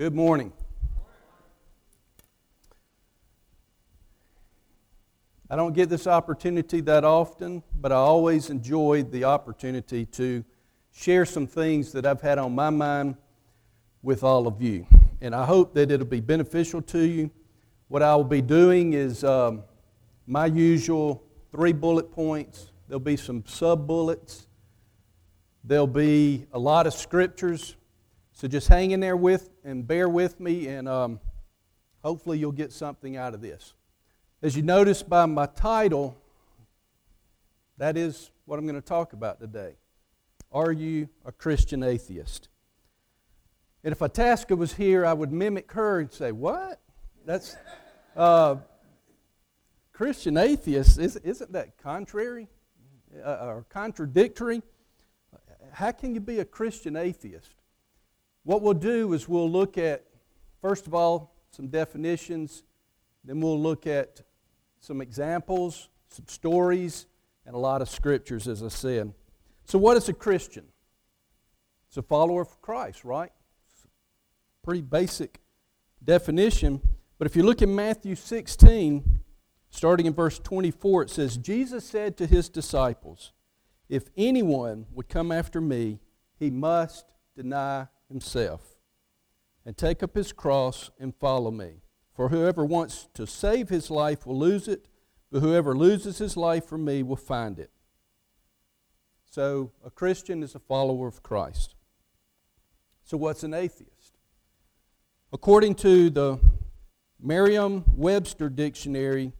Good morning. I don't get this opportunity that often, but I always enjoy the opportunity to share some things that I've had on my mind with all of you. And I hope that it'll be beneficial to you. What I will be doing is um, my usual three bullet points. There'll be some sub bullets. There'll be a lot of scriptures. So just hang in there with and bear with me, and um, hopefully you'll get something out of this. As you notice by my title, that is what I'm going to talk about today. Are you a Christian atheist? And if Itasca was here, I would mimic her and say, What? That's uh, Christian atheist. Isn't that contrary uh, or contradictory? How can you be a Christian atheist? What we'll do is we'll look at, first of all, some definitions, then we'll look at some examples, some stories, and a lot of scriptures, as I said. So, what is a Christian? It's a follower of Christ, right? Pretty basic definition. But if you look in Matthew 16, starting in verse 24, it says, Jesus said to his disciples, If anyone would come after me, he must deny himself and take up his cross and follow me. For whoever wants to save his life will lose it, but whoever loses his life for me will find it. So, a Christian is a follower of Christ. So, what's an atheist? According to the Merriam Webster Dictionary,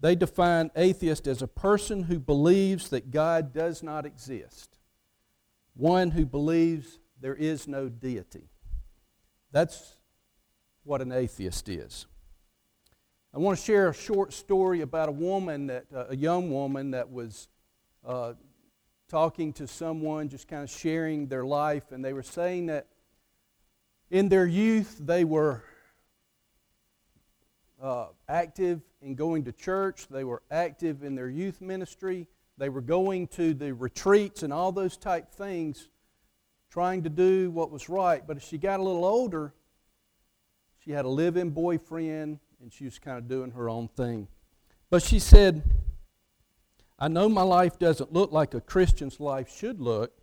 they define atheist as a person who believes that God does not exist, one who believes there is no deity. That's what an atheist is. I want to share a short story about a woman that, uh, a young woman that was uh, talking to someone, just kind of sharing their life, and they were saying that in their youth they were uh, active in going to church, they were active in their youth ministry, they were going to the retreats and all those type things, trying to do what was right. But as she got a little older, she had a live in boyfriend, and she was kind of doing her own thing. But she said, I know my life doesn't look like a Christian's life should look,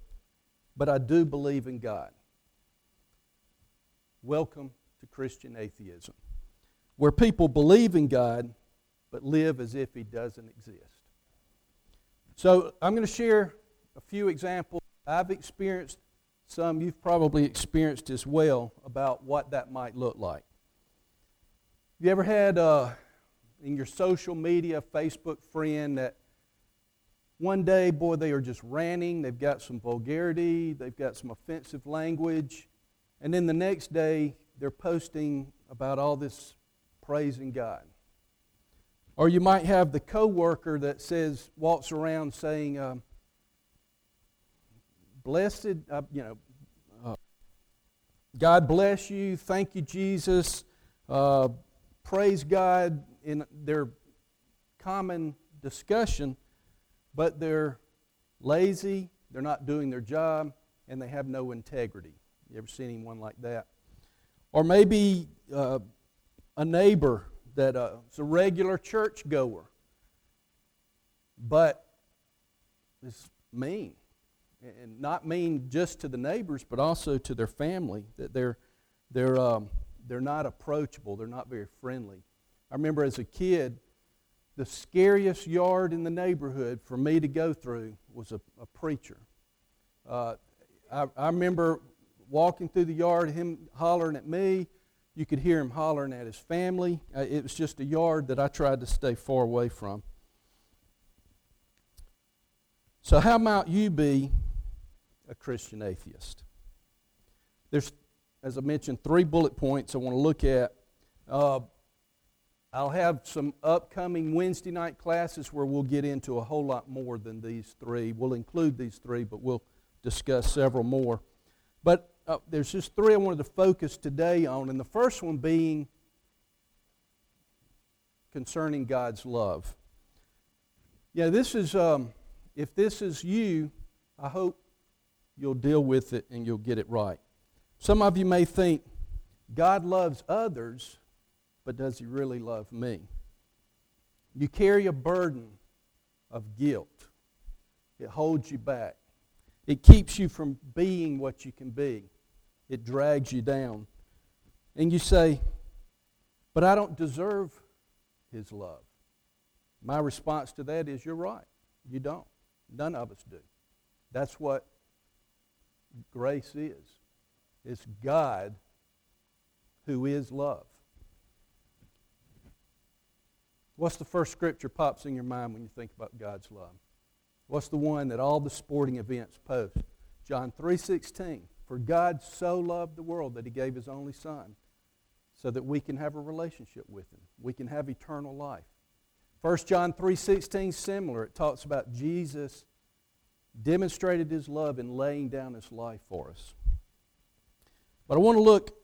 but I do believe in God. Welcome to Christian atheism, where people believe in God but live as if He doesn't exist. So I'm going to share a few examples I've experienced, some you've probably experienced as well, about what that might look like. You ever had uh, in your social media Facebook friend that one day, boy, they are just ranting, they've got some vulgarity, they've got some offensive language, and then the next day they're posting about all this praising God. Or you might have the coworker that says, walks around saying, um, "Blessed, uh, you know, uh, God bless you, thank you, Jesus." Uh, praise God in their common discussion, but they're lazy, they're not doing their job, and they have no integrity. You ever seen anyone like that? Or maybe uh, a neighbor that uh, is a regular church goer, but is mean. And not mean just to the neighbors, but also to their family, that they're, they're um, they're not approachable, they're not very friendly. I remember as a kid, the scariest yard in the neighborhood for me to go through was a, a preacher. Uh, I, I remember walking through the yard, him hollering at me. You could hear him hollering at his family. Uh, it was just a yard that I tried to stay far away from. So, how might you be a Christian atheist? There's as I mentioned, three bullet points I want to look at. Uh, I'll have some upcoming Wednesday night classes where we'll get into a whole lot more than these three. We'll include these three, but we'll discuss several more. But uh, there's just three I wanted to focus today on, and the first one being concerning God's love. Yeah, this is, um, if this is you, I hope you'll deal with it and you'll get it right. Some of you may think God loves others, but does He really love me? You carry a burden of guilt, it holds you back, it keeps you from being what you can be, it drags you down. And you say, But I don't deserve His love. My response to that is, You're right. You don't. None of us do. That's what grace is. It's God who is love. What's the first scripture pops in your mind when you think about God's love? What's the one that all the sporting events post? John 3:16. For God so loved the world that he gave his only son so that we can have a relationship with him. We can have eternal life. 1 John 3:16 similar. It talks about Jesus demonstrated his love in laying down his life for us. But I want to look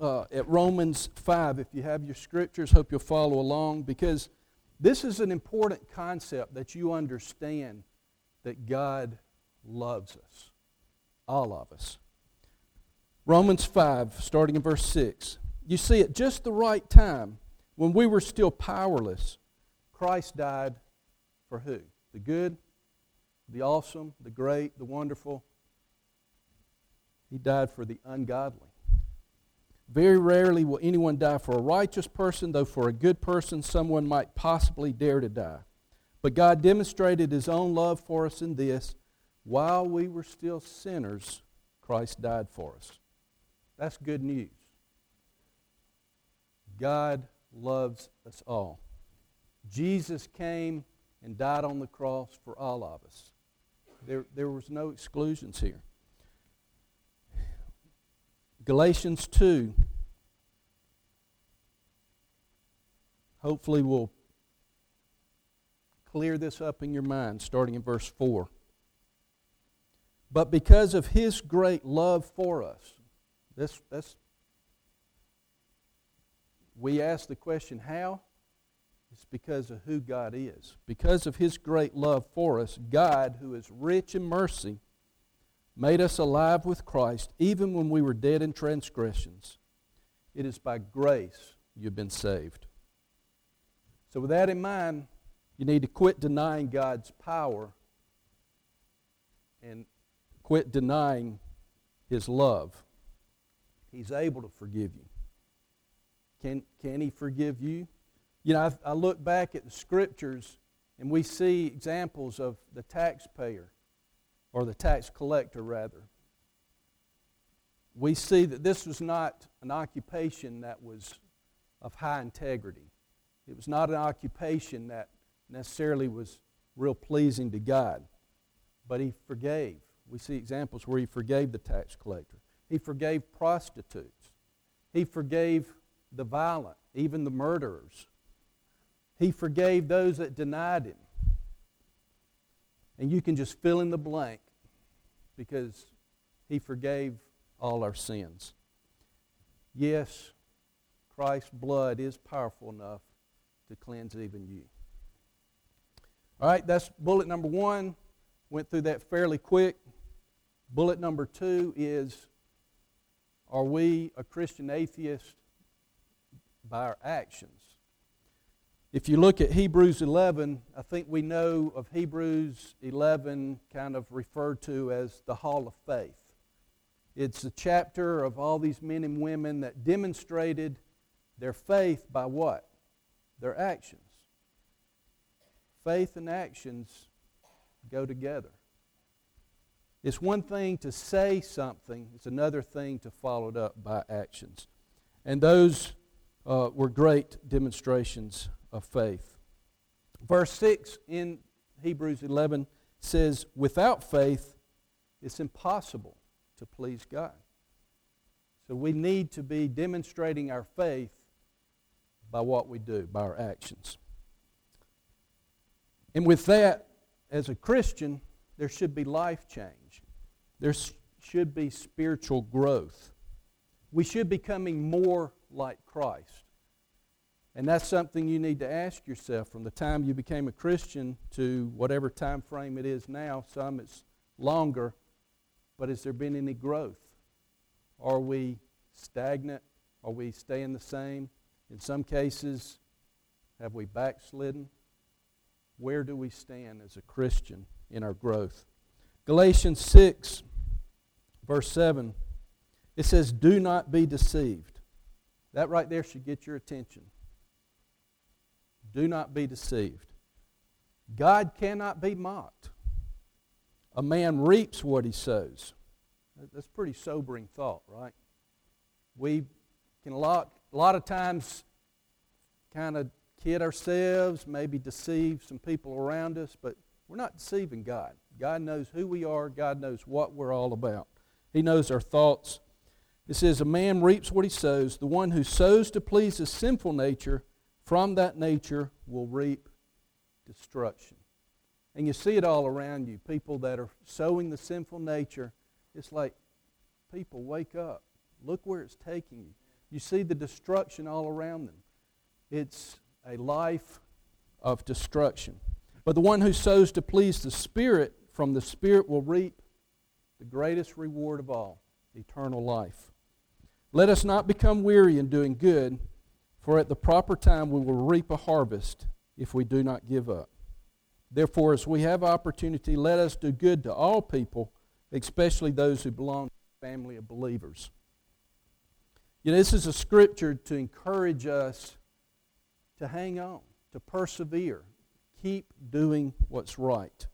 uh, at Romans 5 if you have your scriptures. Hope you'll follow along because this is an important concept that you understand that God loves us, all of us. Romans 5, starting in verse 6. You see, at just the right time, when we were still powerless, Christ died for who? The good, the awesome, the great, the wonderful. He died for the ungodly. Very rarely will anyone die for a righteous person, though for a good person someone might possibly dare to die. But God demonstrated his own love for us in this while we were still sinners, Christ died for us. That's good news. God loves us all. Jesus came and died on the cross for all of us. There, there was no exclusions here. Galatians 2. Hopefully, we'll clear this up in your mind, starting in verse 4. But because of his great love for us, this, this, we ask the question, how? It's because of who God is. Because of His great love for us, God, who is rich in mercy, made us alive with Christ even when we were dead in transgressions. It is by grace you've been saved. So, with that in mind, you need to quit denying God's power and quit denying His love. He's able to forgive you. Can, can He forgive you? You know, I, I look back at the scriptures and we see examples of the taxpayer, or the tax collector, rather. We see that this was not an occupation that was of high integrity. It was not an occupation that necessarily was real pleasing to God. But he forgave. We see examples where he forgave the tax collector. He forgave prostitutes. He forgave the violent, even the murderers. He forgave those that denied him. And you can just fill in the blank because he forgave all our sins. Yes, Christ's blood is powerful enough to cleanse even you. All right, that's bullet number one. Went through that fairly quick. Bullet number two is Are we a Christian atheist by our actions? If you look at Hebrews 11, I think we know of Hebrews 11 kind of referred to as the Hall of Faith. It's a chapter of all these men and women that demonstrated their faith by what? Their actions. Faith and actions go together. It's one thing to say something, it's another thing to follow it up by actions. And those uh, were great demonstrations of faith. Verse 6 in Hebrews 11 says, Without faith, it's impossible to please God. So we need to be demonstrating our faith by what we do, by our actions. And with that, as a Christian, there should be life change. There should be spiritual growth. We should be becoming more like Christ. And that's something you need to ask yourself from the time you became a Christian to whatever time frame it is now. Some it's longer, but has there been any growth? Are we stagnant? Are we staying the same? In some cases, have we backslidden? Where do we stand as a Christian in our growth? Galatians 6, verse 7, it says, Do not be deceived. That right there should get your attention. Do not be deceived. God cannot be mocked. A man reaps what he sows. That's pretty sobering thought, right? We can a lot, a lot of times kind of kid ourselves, maybe deceive some people around us, but we're not deceiving God. God knows who we are, God knows what we're all about. He knows our thoughts. It says, A man reaps what he sows. The one who sows to please his sinful nature, from that nature will reap destruction. And you see it all around you. People that are sowing the sinful nature, it's like, people, wake up. Look where it's taking you. You see the destruction all around them. It's a life of destruction. But the one who sows to please the Spirit, from the Spirit will reap the greatest reward of all eternal life. Let us not become weary in doing good, for at the proper time we will reap a harvest if we do not give up. Therefore, as we have opportunity, let us do good to all people, especially those who belong to the family of believers. You know, this is a scripture to encourage us to hang on, to persevere, keep doing what's right.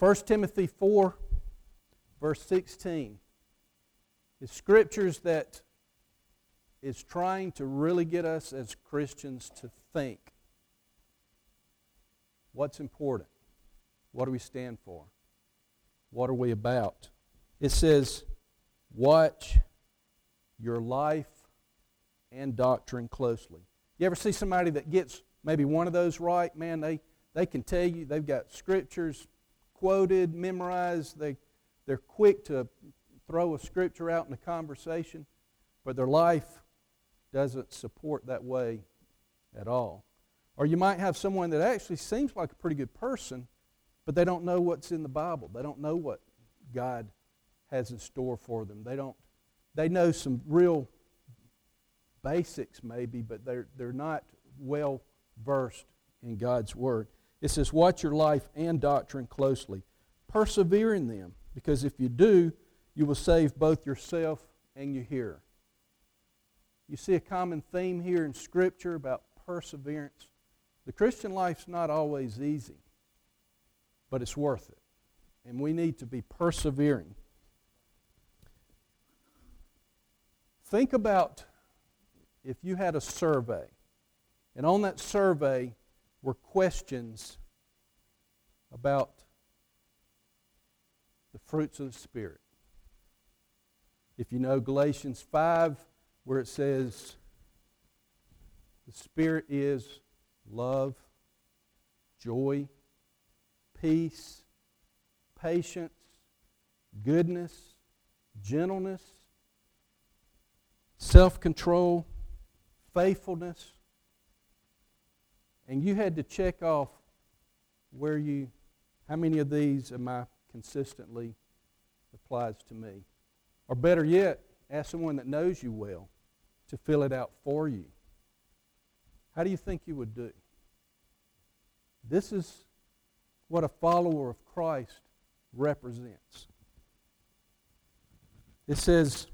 1 Timothy 4, verse 16, is scriptures that is trying to really get us as Christians to think. What's important? What do we stand for? What are we about? It says, Watch your life and doctrine closely. You ever see somebody that gets maybe one of those right? Man, they, they can tell you they've got scriptures quoted, memorized. They, they're quick to throw a scripture out in a conversation, but their life doesn't support that way at all. Or you might have someone that actually seems like a pretty good person, but they don't know what's in the Bible. They don't know what God has in store for them. They don't they know some real basics maybe, but they're, they're not well versed in God's Word. It says, Watch your life and doctrine closely. Persevere in them, because if you do, you will save both yourself and your hearer. You see a common theme here in Scripture about perseverance. The Christian life's not always easy, but it's worth it. And we need to be persevering. Think about if you had a survey, and on that survey were questions about the fruits of the Spirit. If you know Galatians 5, where it says, the Spirit is love, joy, peace, patience, goodness, gentleness, self control, faithfulness, and you had to check off where you, how many of these am I consistently applies to me? Or better yet, ask someone that knows you well to fill it out for you. How do you think you would do? This is what a follower of Christ represents. It says,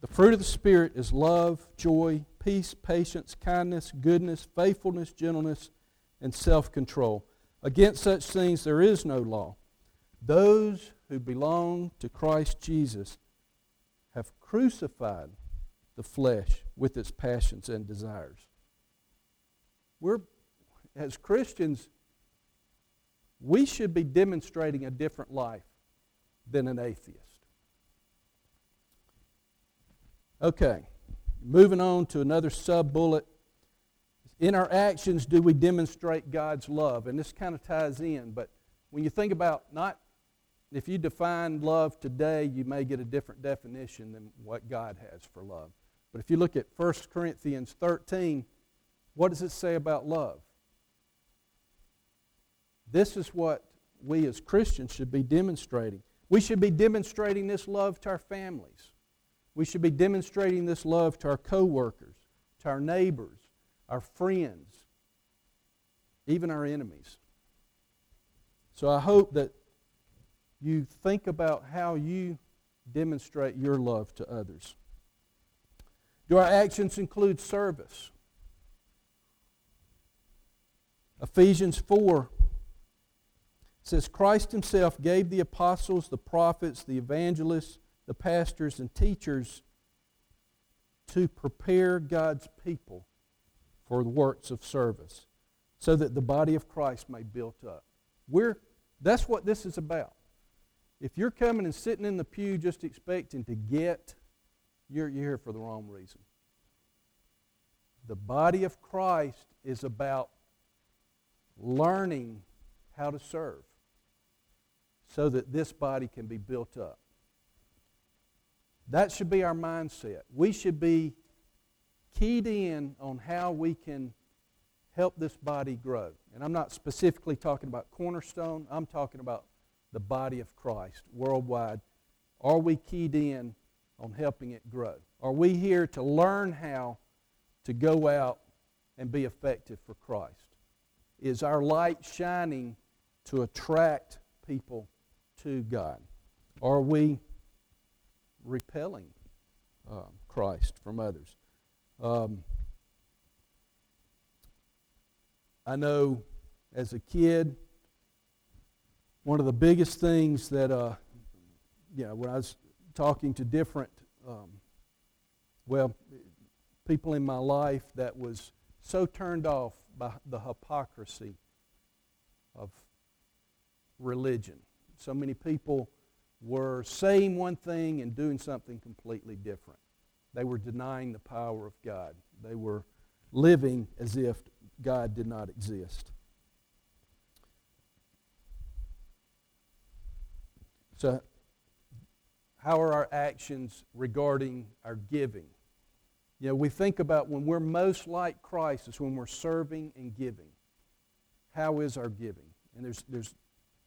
the fruit of the Spirit is love, joy, peace, patience, kindness, goodness, faithfulness, gentleness, and self control. Against such things there is no law. Those who belong to Christ Jesus have crucified the flesh with its passions and desires. We're, as Christians, we should be demonstrating a different life than an atheist. Okay, moving on to another sub bullet. In our actions, do we demonstrate God's love? And this kind of ties in, but when you think about not, if you define love today, you may get a different definition than what God has for love. But if you look at 1 Corinthians 13, what does it say about love? This is what we as Christians should be demonstrating. We should be demonstrating this love to our families We should be demonstrating this love to our coworkers, to our neighbors, our friends, even our enemies. So I hope that you think about how you demonstrate your love to others. Do our actions include service? Ephesians 4 says Christ himself gave the apostles, the prophets, the evangelists, the pastors, and teachers to prepare God's people for the works of service so that the body of Christ may be built up. We're, that's what this is about. If you're coming and sitting in the pew just expecting to get, you're, you're here for the wrong reason. The body of Christ is about learning how to serve so that this body can be built up. That should be our mindset. We should be keyed in on how we can help this body grow. And I'm not specifically talking about Cornerstone, I'm talking about the body of Christ worldwide. Are we keyed in on helping it grow? Are we here to learn how to go out and be effective for Christ? Is our light shining to attract people to God? Are we repelling uh, Christ from others? Um, I know as a kid, one of the biggest things that, uh, you know, when I was talking to different, um, well, people in my life that was so turned off by the hypocrisy of religion. So many people were saying one thing and doing something completely different. They were denying the power of God. They were living as if God did not exist. So, how are our actions regarding our giving? You know, we think about when we're most like Christ is when we're serving and giving. How is our giving? And there's, there's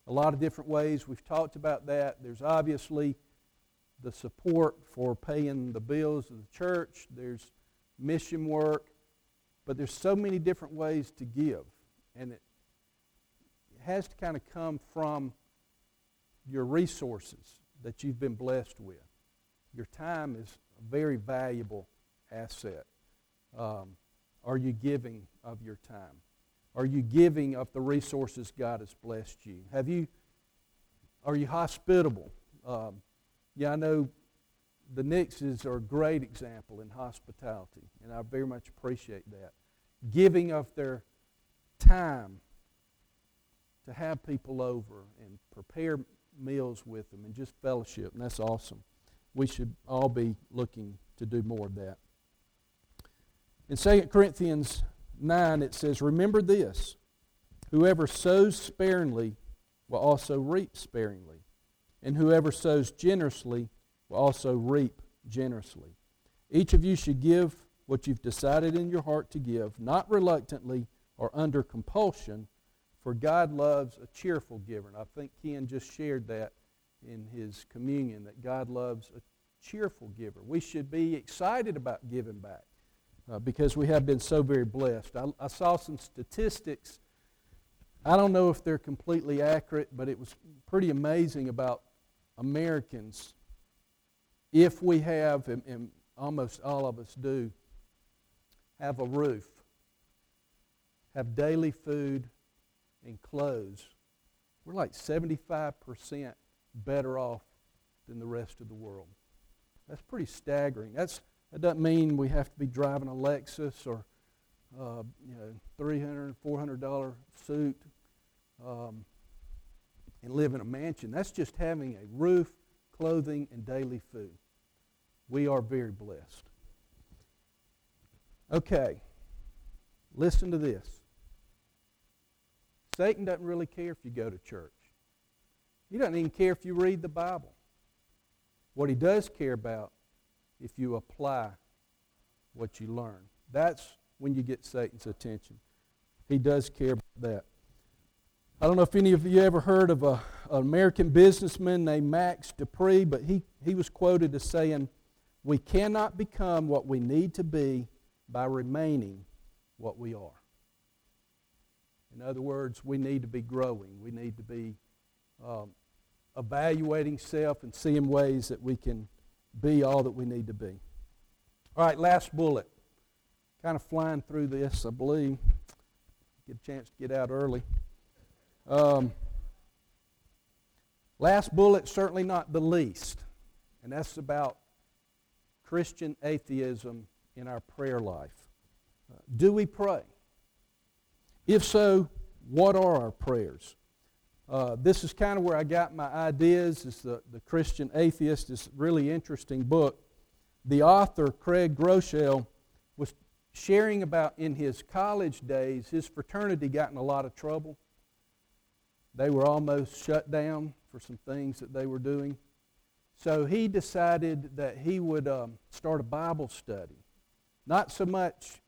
a lot of different ways. We've talked about that. There's obviously the support for paying the bills of the church. There's mission work. But there's so many different ways to give. And it has to kind of come from your resources that you've been blessed with. Your time is a very valuable asset. Um, are you giving of your time? Are you giving of the resources God has blessed you? Have you? Are you hospitable? Um, yeah, I know the Nixes are a great example in hospitality, and I very much appreciate that. Giving of their time to have people over and prepare meals with them and just fellowship, and that's awesome. We should all be looking to do more of that. In 2 Corinthians 9, it says, Remember this whoever sows sparingly will also reap sparingly, and whoever sows generously will also reap generously. Each of you should give what you've decided in your heart to give, not reluctantly or under compulsion, for God loves a cheerful giver. And I think Ken just shared that in his communion, that God loves a cheerful giver. We should be excited about giving back uh, because we have been so very blessed. I, I saw some statistics. I don't know if they're completely accurate, but it was pretty amazing about Americans. If we have, and, and almost all of us do, have a roof, have daily food and clothes, we're like 75% better off than the rest of the world. That's pretty staggering. That's that doesn't mean we have to be driving a Lexus or uh, you know, $300, $400 suit um, and live in a mansion. That's just having a roof, clothing, and daily food. We are very blessed. Okay, listen to this. Satan doesn't really care if you go to church. He doesn't even care if you read the Bible. What he does care about is if you apply what you learn. That's when you get Satan's attention. He does care about that. I don't know if any of you ever heard of a, an American businessman named Max De Pree, but he, he was quoted as saying, We cannot become what we need to be by remaining what we are. In other words, we need to be growing. We need to be um, evaluating self and seeing ways that we can be all that we need to be. All right, last bullet. Kind of flying through this, I believe. Get a chance to get out early. Um, last bullet, certainly not the least, and that's about Christian atheism in our prayer life. Uh, do we pray? If so, what are our prayers? Uh, this is kind of where I got my ideas. It's the, the Christian Atheist. It's a really interesting book. The author, Craig Groeschel, was sharing about in his college days, his fraternity got in a lot of trouble. They were almost shut down for some things that they were doing. So he decided that he would um, start a Bible study. Not so much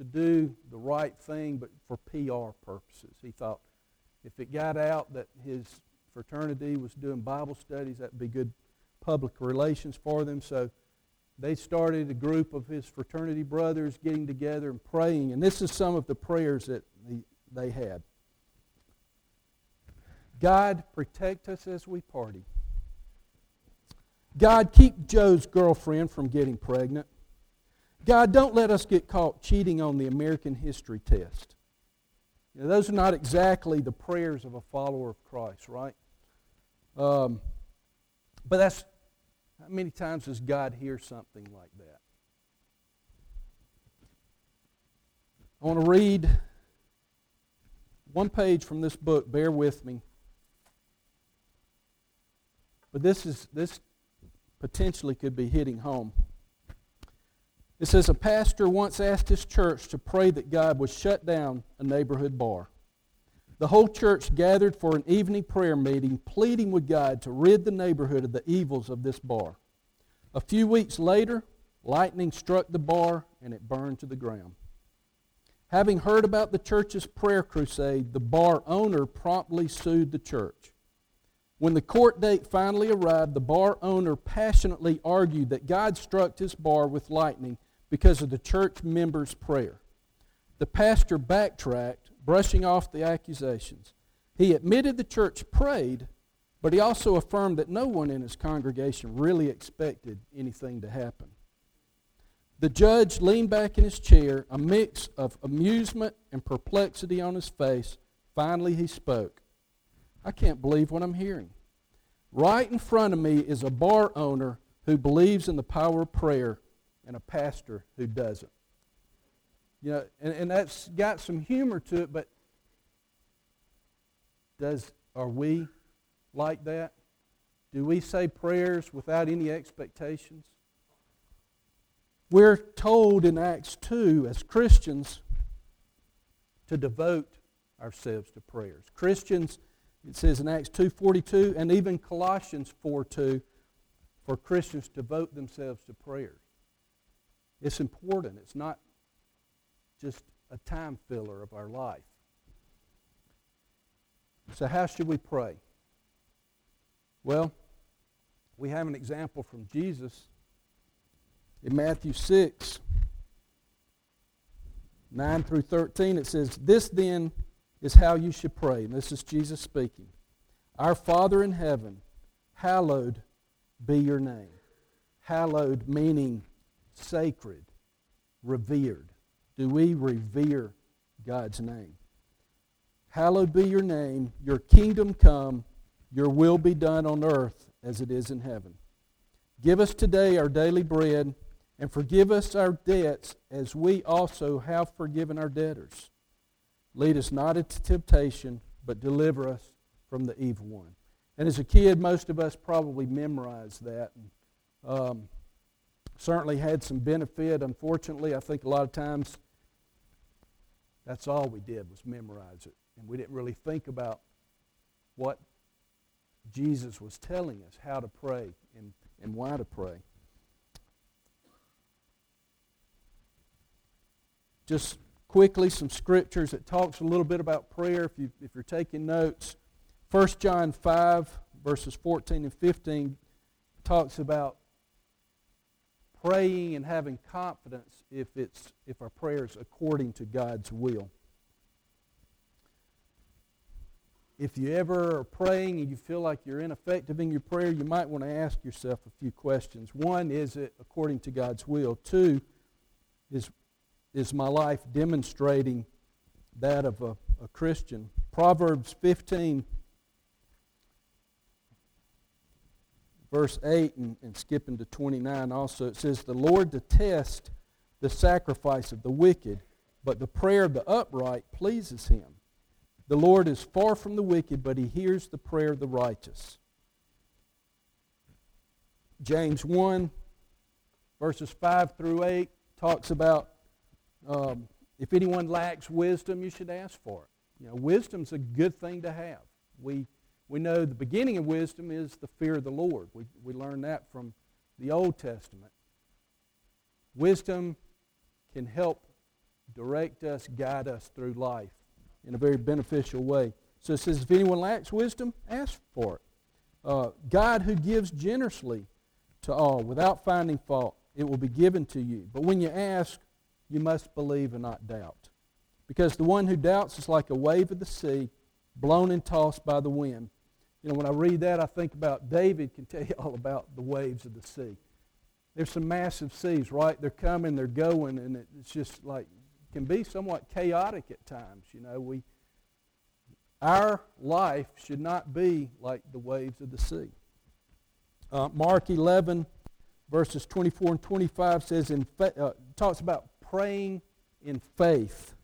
to do the right thing, but for PR purposes. He thought if it got out that his fraternity was doing Bible studies, that'd be good public relations for them. So they started a group of his fraternity brothers getting together and praying. And this is some of the prayers that they had God, protect us as we party. God, keep Joe's girlfriend from getting pregnant. God, don't let us get caught cheating on the American history test. Those are not exactly the prayers of a follower of Christ, right? Um, but that's how many times does God hear something like that? I want to read one page from this book. Bear with me. But this is this potentially could be hitting home. It says a pastor once asked his church to pray that God would shut down a neighborhood bar. The whole church gathered for an evening prayer meeting, pleading with God to rid the neighborhood of the evils of this bar. A few weeks later, lightning struck the bar and it burned to the ground. Having heard about the church's prayer crusade, the bar owner promptly sued the church. When the court date finally arrived, the bar owner passionately argued that God struck his bar with lightning because of the church member's prayer. The pastor backtracked, brushing off the accusations. He admitted the church prayed, but he also affirmed that no one in his congregation really expected anything to happen. The judge leaned back in his chair, a mix of amusement and perplexity on his face. Finally, he spoke. I can't believe what I'm hearing. Right in front of me is a bar owner who believes in the power of prayer and a pastor who doesn't. You know, and, and that's got some humor to it, but does are we like that? Do we say prayers without any expectations? We're told in Acts 2 as Christians to devote ourselves to prayers. Christians, it says in Acts 2.42 and even Colossians 4.2, for Christians to devote themselves to prayers. It's important. It's not just a time filler of our life. So, how should we pray? Well, we have an example from Jesus in Matthew 6, 9 through 13. It says, This then is how you should pray. And this is Jesus speaking. Our Father in heaven, hallowed be your name. Hallowed meaning sacred, revered? Do we revere God's name? Hallowed be your name, your kingdom come, your will be done on earth as it is in heaven. Give us today our daily bread, and forgive us our debts as we also have forgiven our debtors. Lead us not into temptation, but deliver us from the evil one. And as a kid, most of us probably memorized that. Um, certainly had some benefit. Unfortunately, I think a lot of times that's all we did was memorize it. And we didn't really think about what Jesus was telling us, how to pray and, and why to pray. Just quickly, some scriptures that talks a little bit about prayer if, you, if you're taking notes. 1 John 5, verses 14 and 15 talks about praying and having confidence if, it's, if our prayer is according to God's will. If you ever are praying and you feel like you're ineffective in your prayer, you might want to ask yourself a few questions. One, is it according to God's will? Two, is, is my life demonstrating that of a, a Christian? Proverbs 15 verse 8 and, and skipping to 29 also, it says, The Lord detests the sacrifice of the wicked, but the prayer of the upright pleases him. The Lord is far from the wicked, but he hears the prayer of the righteous. James 1, verses 5 through 8, talks about um, if anyone lacks wisdom, you should ask for it. You know, wisdom's a good thing to have. We we know the beginning of wisdom is the fear of the Lord. We, we learn that from the Old Testament. Wisdom can help direct us, guide us through life in a very beneficial way. So it says, if anyone lacks wisdom, ask for it. Uh, God who gives generously to all without finding fault, it will be given to you. But when you ask, you must believe and not doubt. Because the one who doubts is like a wave of the sea, blown and tossed by the wind. You know, when I read that, I think about David can tell you all about the waves of the sea. There's some massive seas, right? They're coming, they're going, and it's just like can be somewhat chaotic at times. You know, we our life should not be like the waves of the sea. Uh, Mark 11, verses 24 and 25 says, in fa- uh, talks about praying in faith.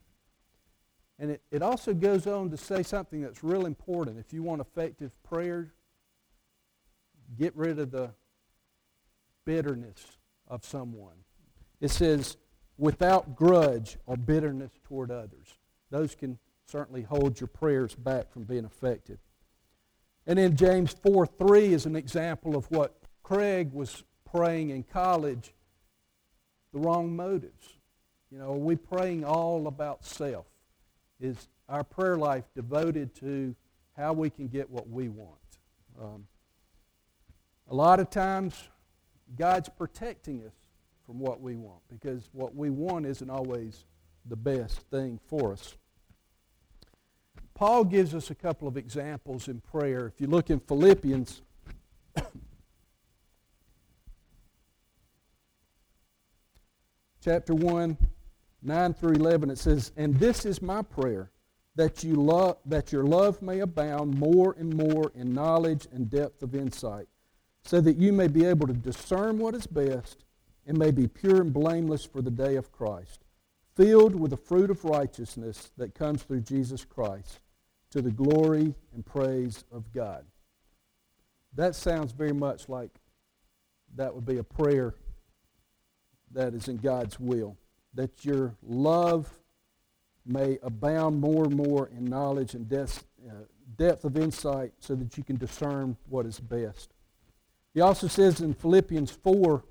And it, it also goes on to say something that's real important. If you want effective prayer, get rid of the bitterness of someone. It says, without grudge or bitterness toward others. Those can certainly hold your prayers back from being effective. And then James 4 3 is an example of what Craig was praying in college the wrong motives. You know, are we praying all about self? Is our prayer life devoted to how we can get what we want. Um, a lot of times, God's protecting us from what we want because what we want isn't always the best thing for us. Paul gives us a couple of examples in prayer. If you look in Philippians, chapter 1, 9 through 11, it says, And this is my prayer, that, you love, that your love may abound more and more in knowledge and depth of insight, so that you may be able to discern what is best and may be pure and blameless for the day of Christ, filled with the fruit of righteousness that comes through Jesus Christ, to the glory and praise of God. That sounds very much like that would be a prayer that is in God's will that your love may abound more and more in knowledge and depth, uh, depth of insight so that you can discern what is best. He also says in Philippians 4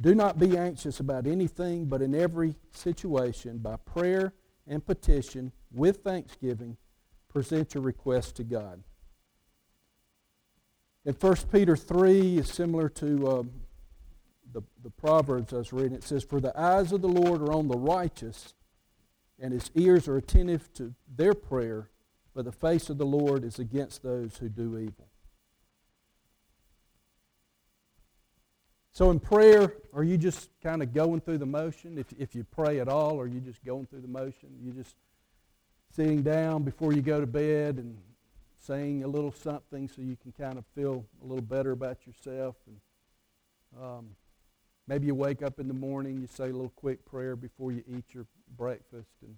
Do not be anxious about anything, but in every situation, by prayer and petition, with thanksgiving, present your requests to God. In 1 Peter 3 is similar to um, the, the Proverbs I was reading, it says, For the eyes of the Lord are on the righteous, and his ears are attentive to their prayer, but the face of the Lord is against those who do evil. So in prayer, are you just kind of going through the motion? If, if you pray at all, are you just going through the motion? You just sitting down before you go to bed and saying a little something so you can kind of feel a little better about yourself and um, Maybe you wake up in the morning, you say a little quick prayer before you eat your breakfast. And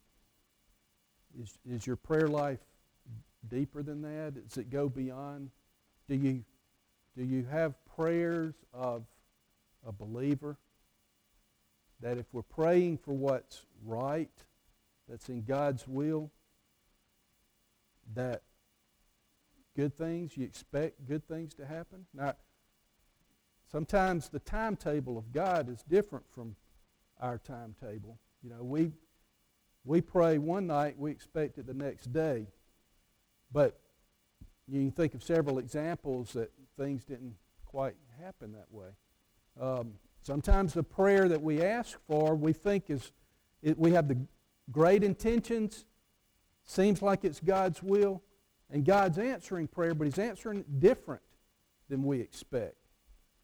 is, is your prayer life deeper than that? Does it go beyond? Do you, do you have prayers of a believer? That if we're praying for what's right, that's in God's will, that good things, you expect good things to happen? Now, Sometimes the timetable of God is different from our timetable. You know, we, we pray one night, we expect it the next day. But you can think of several examples that things didn't quite happen that way. Um, Sometimes the prayer that we ask for, we think is, it, we have the great intentions, seems like it's God's will, and God's answering prayer, but He's answering it different than we expect.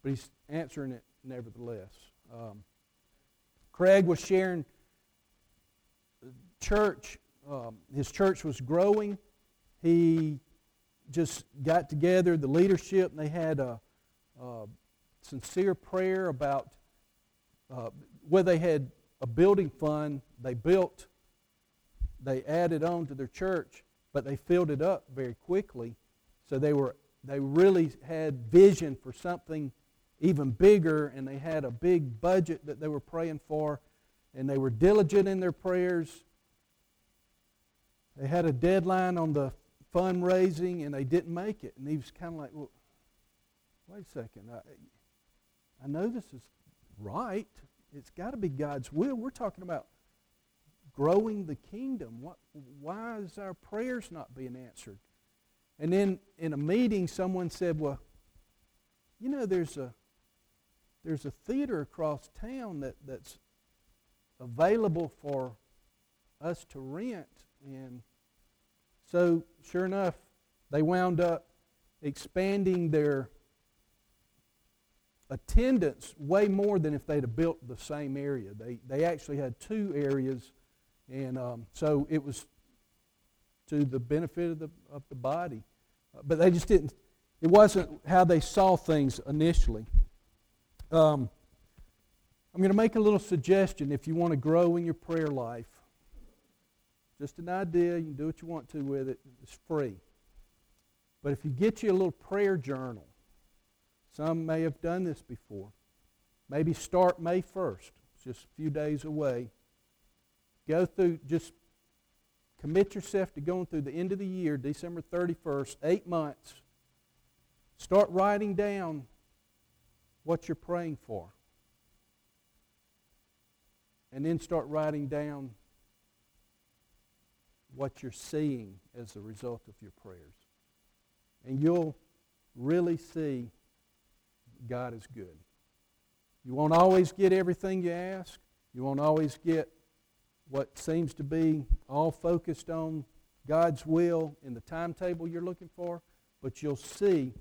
But He's answering it nevertheless. Um, Craig was sharing church. Um, his church was growing. He just got together, the leadership, and they had a, a sincere prayer about uh, where they had a building fund. They built, they added on to their church, but they filled it up very quickly. So they were they really had vision for something even bigger, and they had a big budget that they were praying for, and they were diligent in their prayers. They had a deadline on the fundraising, and they didn't make it. And he was kind of like, well, wait a second. I, I know this is right. It's got to be God's will. We're talking about growing the kingdom. What, why is our prayers not being answered? And then in a meeting, someone said, well, you know, there's a there's a theater across town that, that's available for us to rent. And so, sure enough, they wound up expanding their attendance way more than if they'd have built the same area. They, they actually had two areas, and um, so it was to the benefit of the, of the body. But they just didn't, it wasn't how they saw things initially. Um, I'm going to make a little suggestion if you want to grow in your prayer life. Just an idea. You can do what you want to with it. It's free. But if you get you a little prayer journal, some may have done this before. Maybe start May 1st. It's just a few days away. Go through, just commit yourself to going through the end of the year, December 31st, eight months. Start writing down what you're praying for. And then start writing down what you're seeing as a result of your prayers. And you'll really see God is good. You won't always get everything you ask. You won't always get what seems to be all focused on God's will in the timetable you're looking for, but you'll see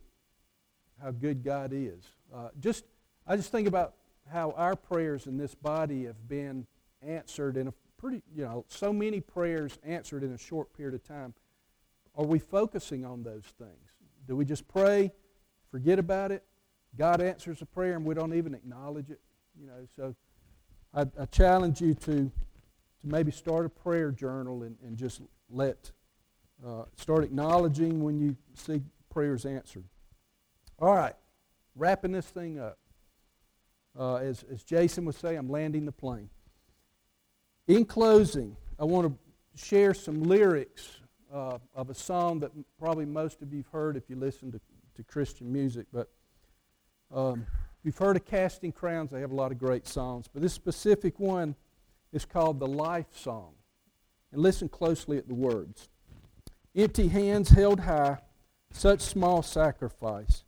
how good God is. Uh, just, I just think about how our prayers in this body have been answered in a pretty, you know, so many prayers answered in a short period of time. Are we focusing on those things? Do we just pray, forget about it, God answers a prayer and we don't even acknowledge it. You know, so I, I challenge you to, to maybe start a prayer journal and, and just let, uh, start acknowledging when you see prayers answered. All right, wrapping this thing up. Uh, as, as Jason would say, I'm landing the plane. In closing, I want to share some lyrics uh, of a song that probably most of you have heard if you listen to, to Christian music, but um, you've heard of Casting Crowns. They have a lot of great songs. But this specific one is called the Life Song. And listen closely at the words. Empty hands held high, such small sacrifice.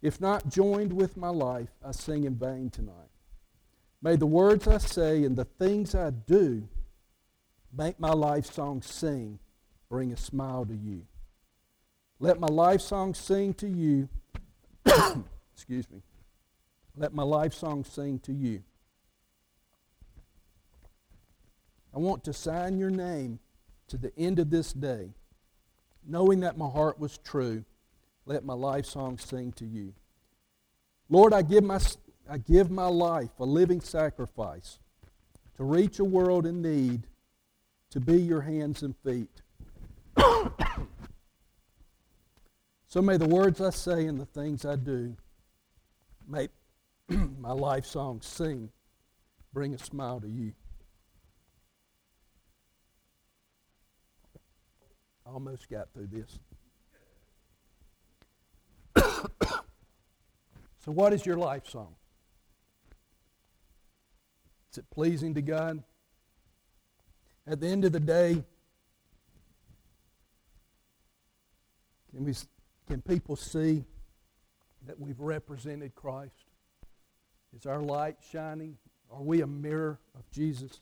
If not joined with my life, I sing in vain tonight. May the words I say and the things I do make my life song sing, bring a smile to you. Let my life song sing to you. Excuse me. Let my life song sing to you. I want to sign your name to the end of this day, knowing that my heart was true. Let my life song sing to you. Lord, I give my, I give my life a living sacrifice to reach a world in need, to be your hands and feet. so may the words I say and the things I do make my life song sing, bring a smile to you. Almost got through this. So, what is your life song? Is it pleasing to God? At the end of the day, can, we, can people see that we've represented Christ? Is our light shining? Are we a mirror of Jesus?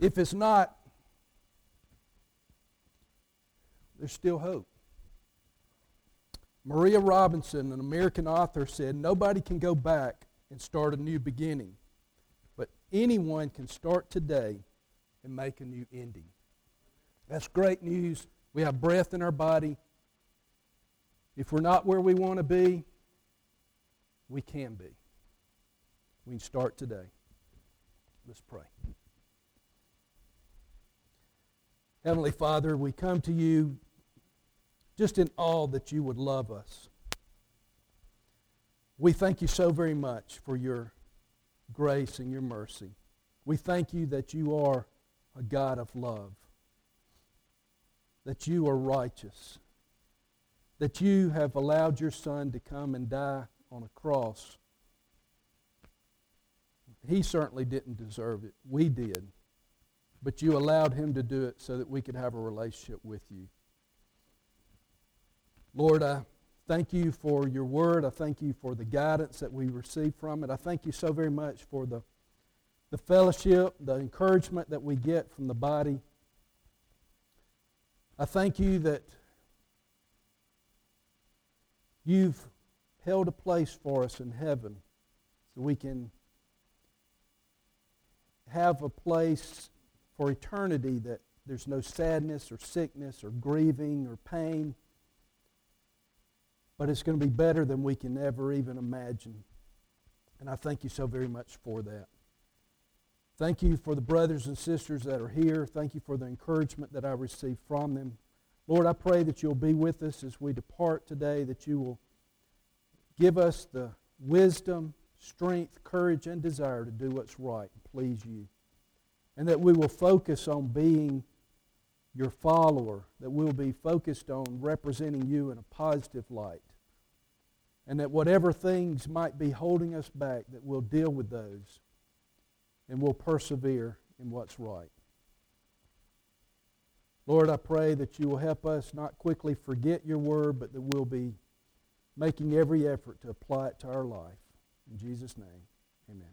If it's not, there's still hope. Maria Robinson, an American author, said, Nobody can go back and start a new beginning, but anyone can start today and make a new ending. That's great news. We have breath in our body. If we're not where we want to be, we can be. We can start today. Let's pray. Heavenly Father, we come to you just in awe that you would love us. We thank you so very much for your grace and your mercy. We thank you that you are a God of love, that you are righteous, that you have allowed your Son to come and die on a cross. He certainly didn't deserve it. We did. But you allowed him to do it so that we could have a relationship with you. Lord, I thank you for your word. I thank you for the guidance that we receive from it. I thank you so very much for the, the fellowship, the encouragement that we get from the body. I thank you that you've held a place for us in heaven so we can have a place for eternity that there's no sadness or sickness or grieving or pain. But it's going to be better than we can ever even imagine. And I thank you so very much for that. Thank you for the brothers and sisters that are here. Thank you for the encouragement that I received from them. Lord, I pray that you'll be with us as we depart today, that you will give us the wisdom, strength, courage, and desire to do what's right and please you and that we will focus on being your follower, that we'll be focused on representing you in a positive light, and that whatever things might be holding us back, that we'll deal with those and we'll persevere in what's right. Lord, I pray that you will help us not quickly forget your word, but that we'll be making every effort to apply it to our life. In Jesus' name, amen.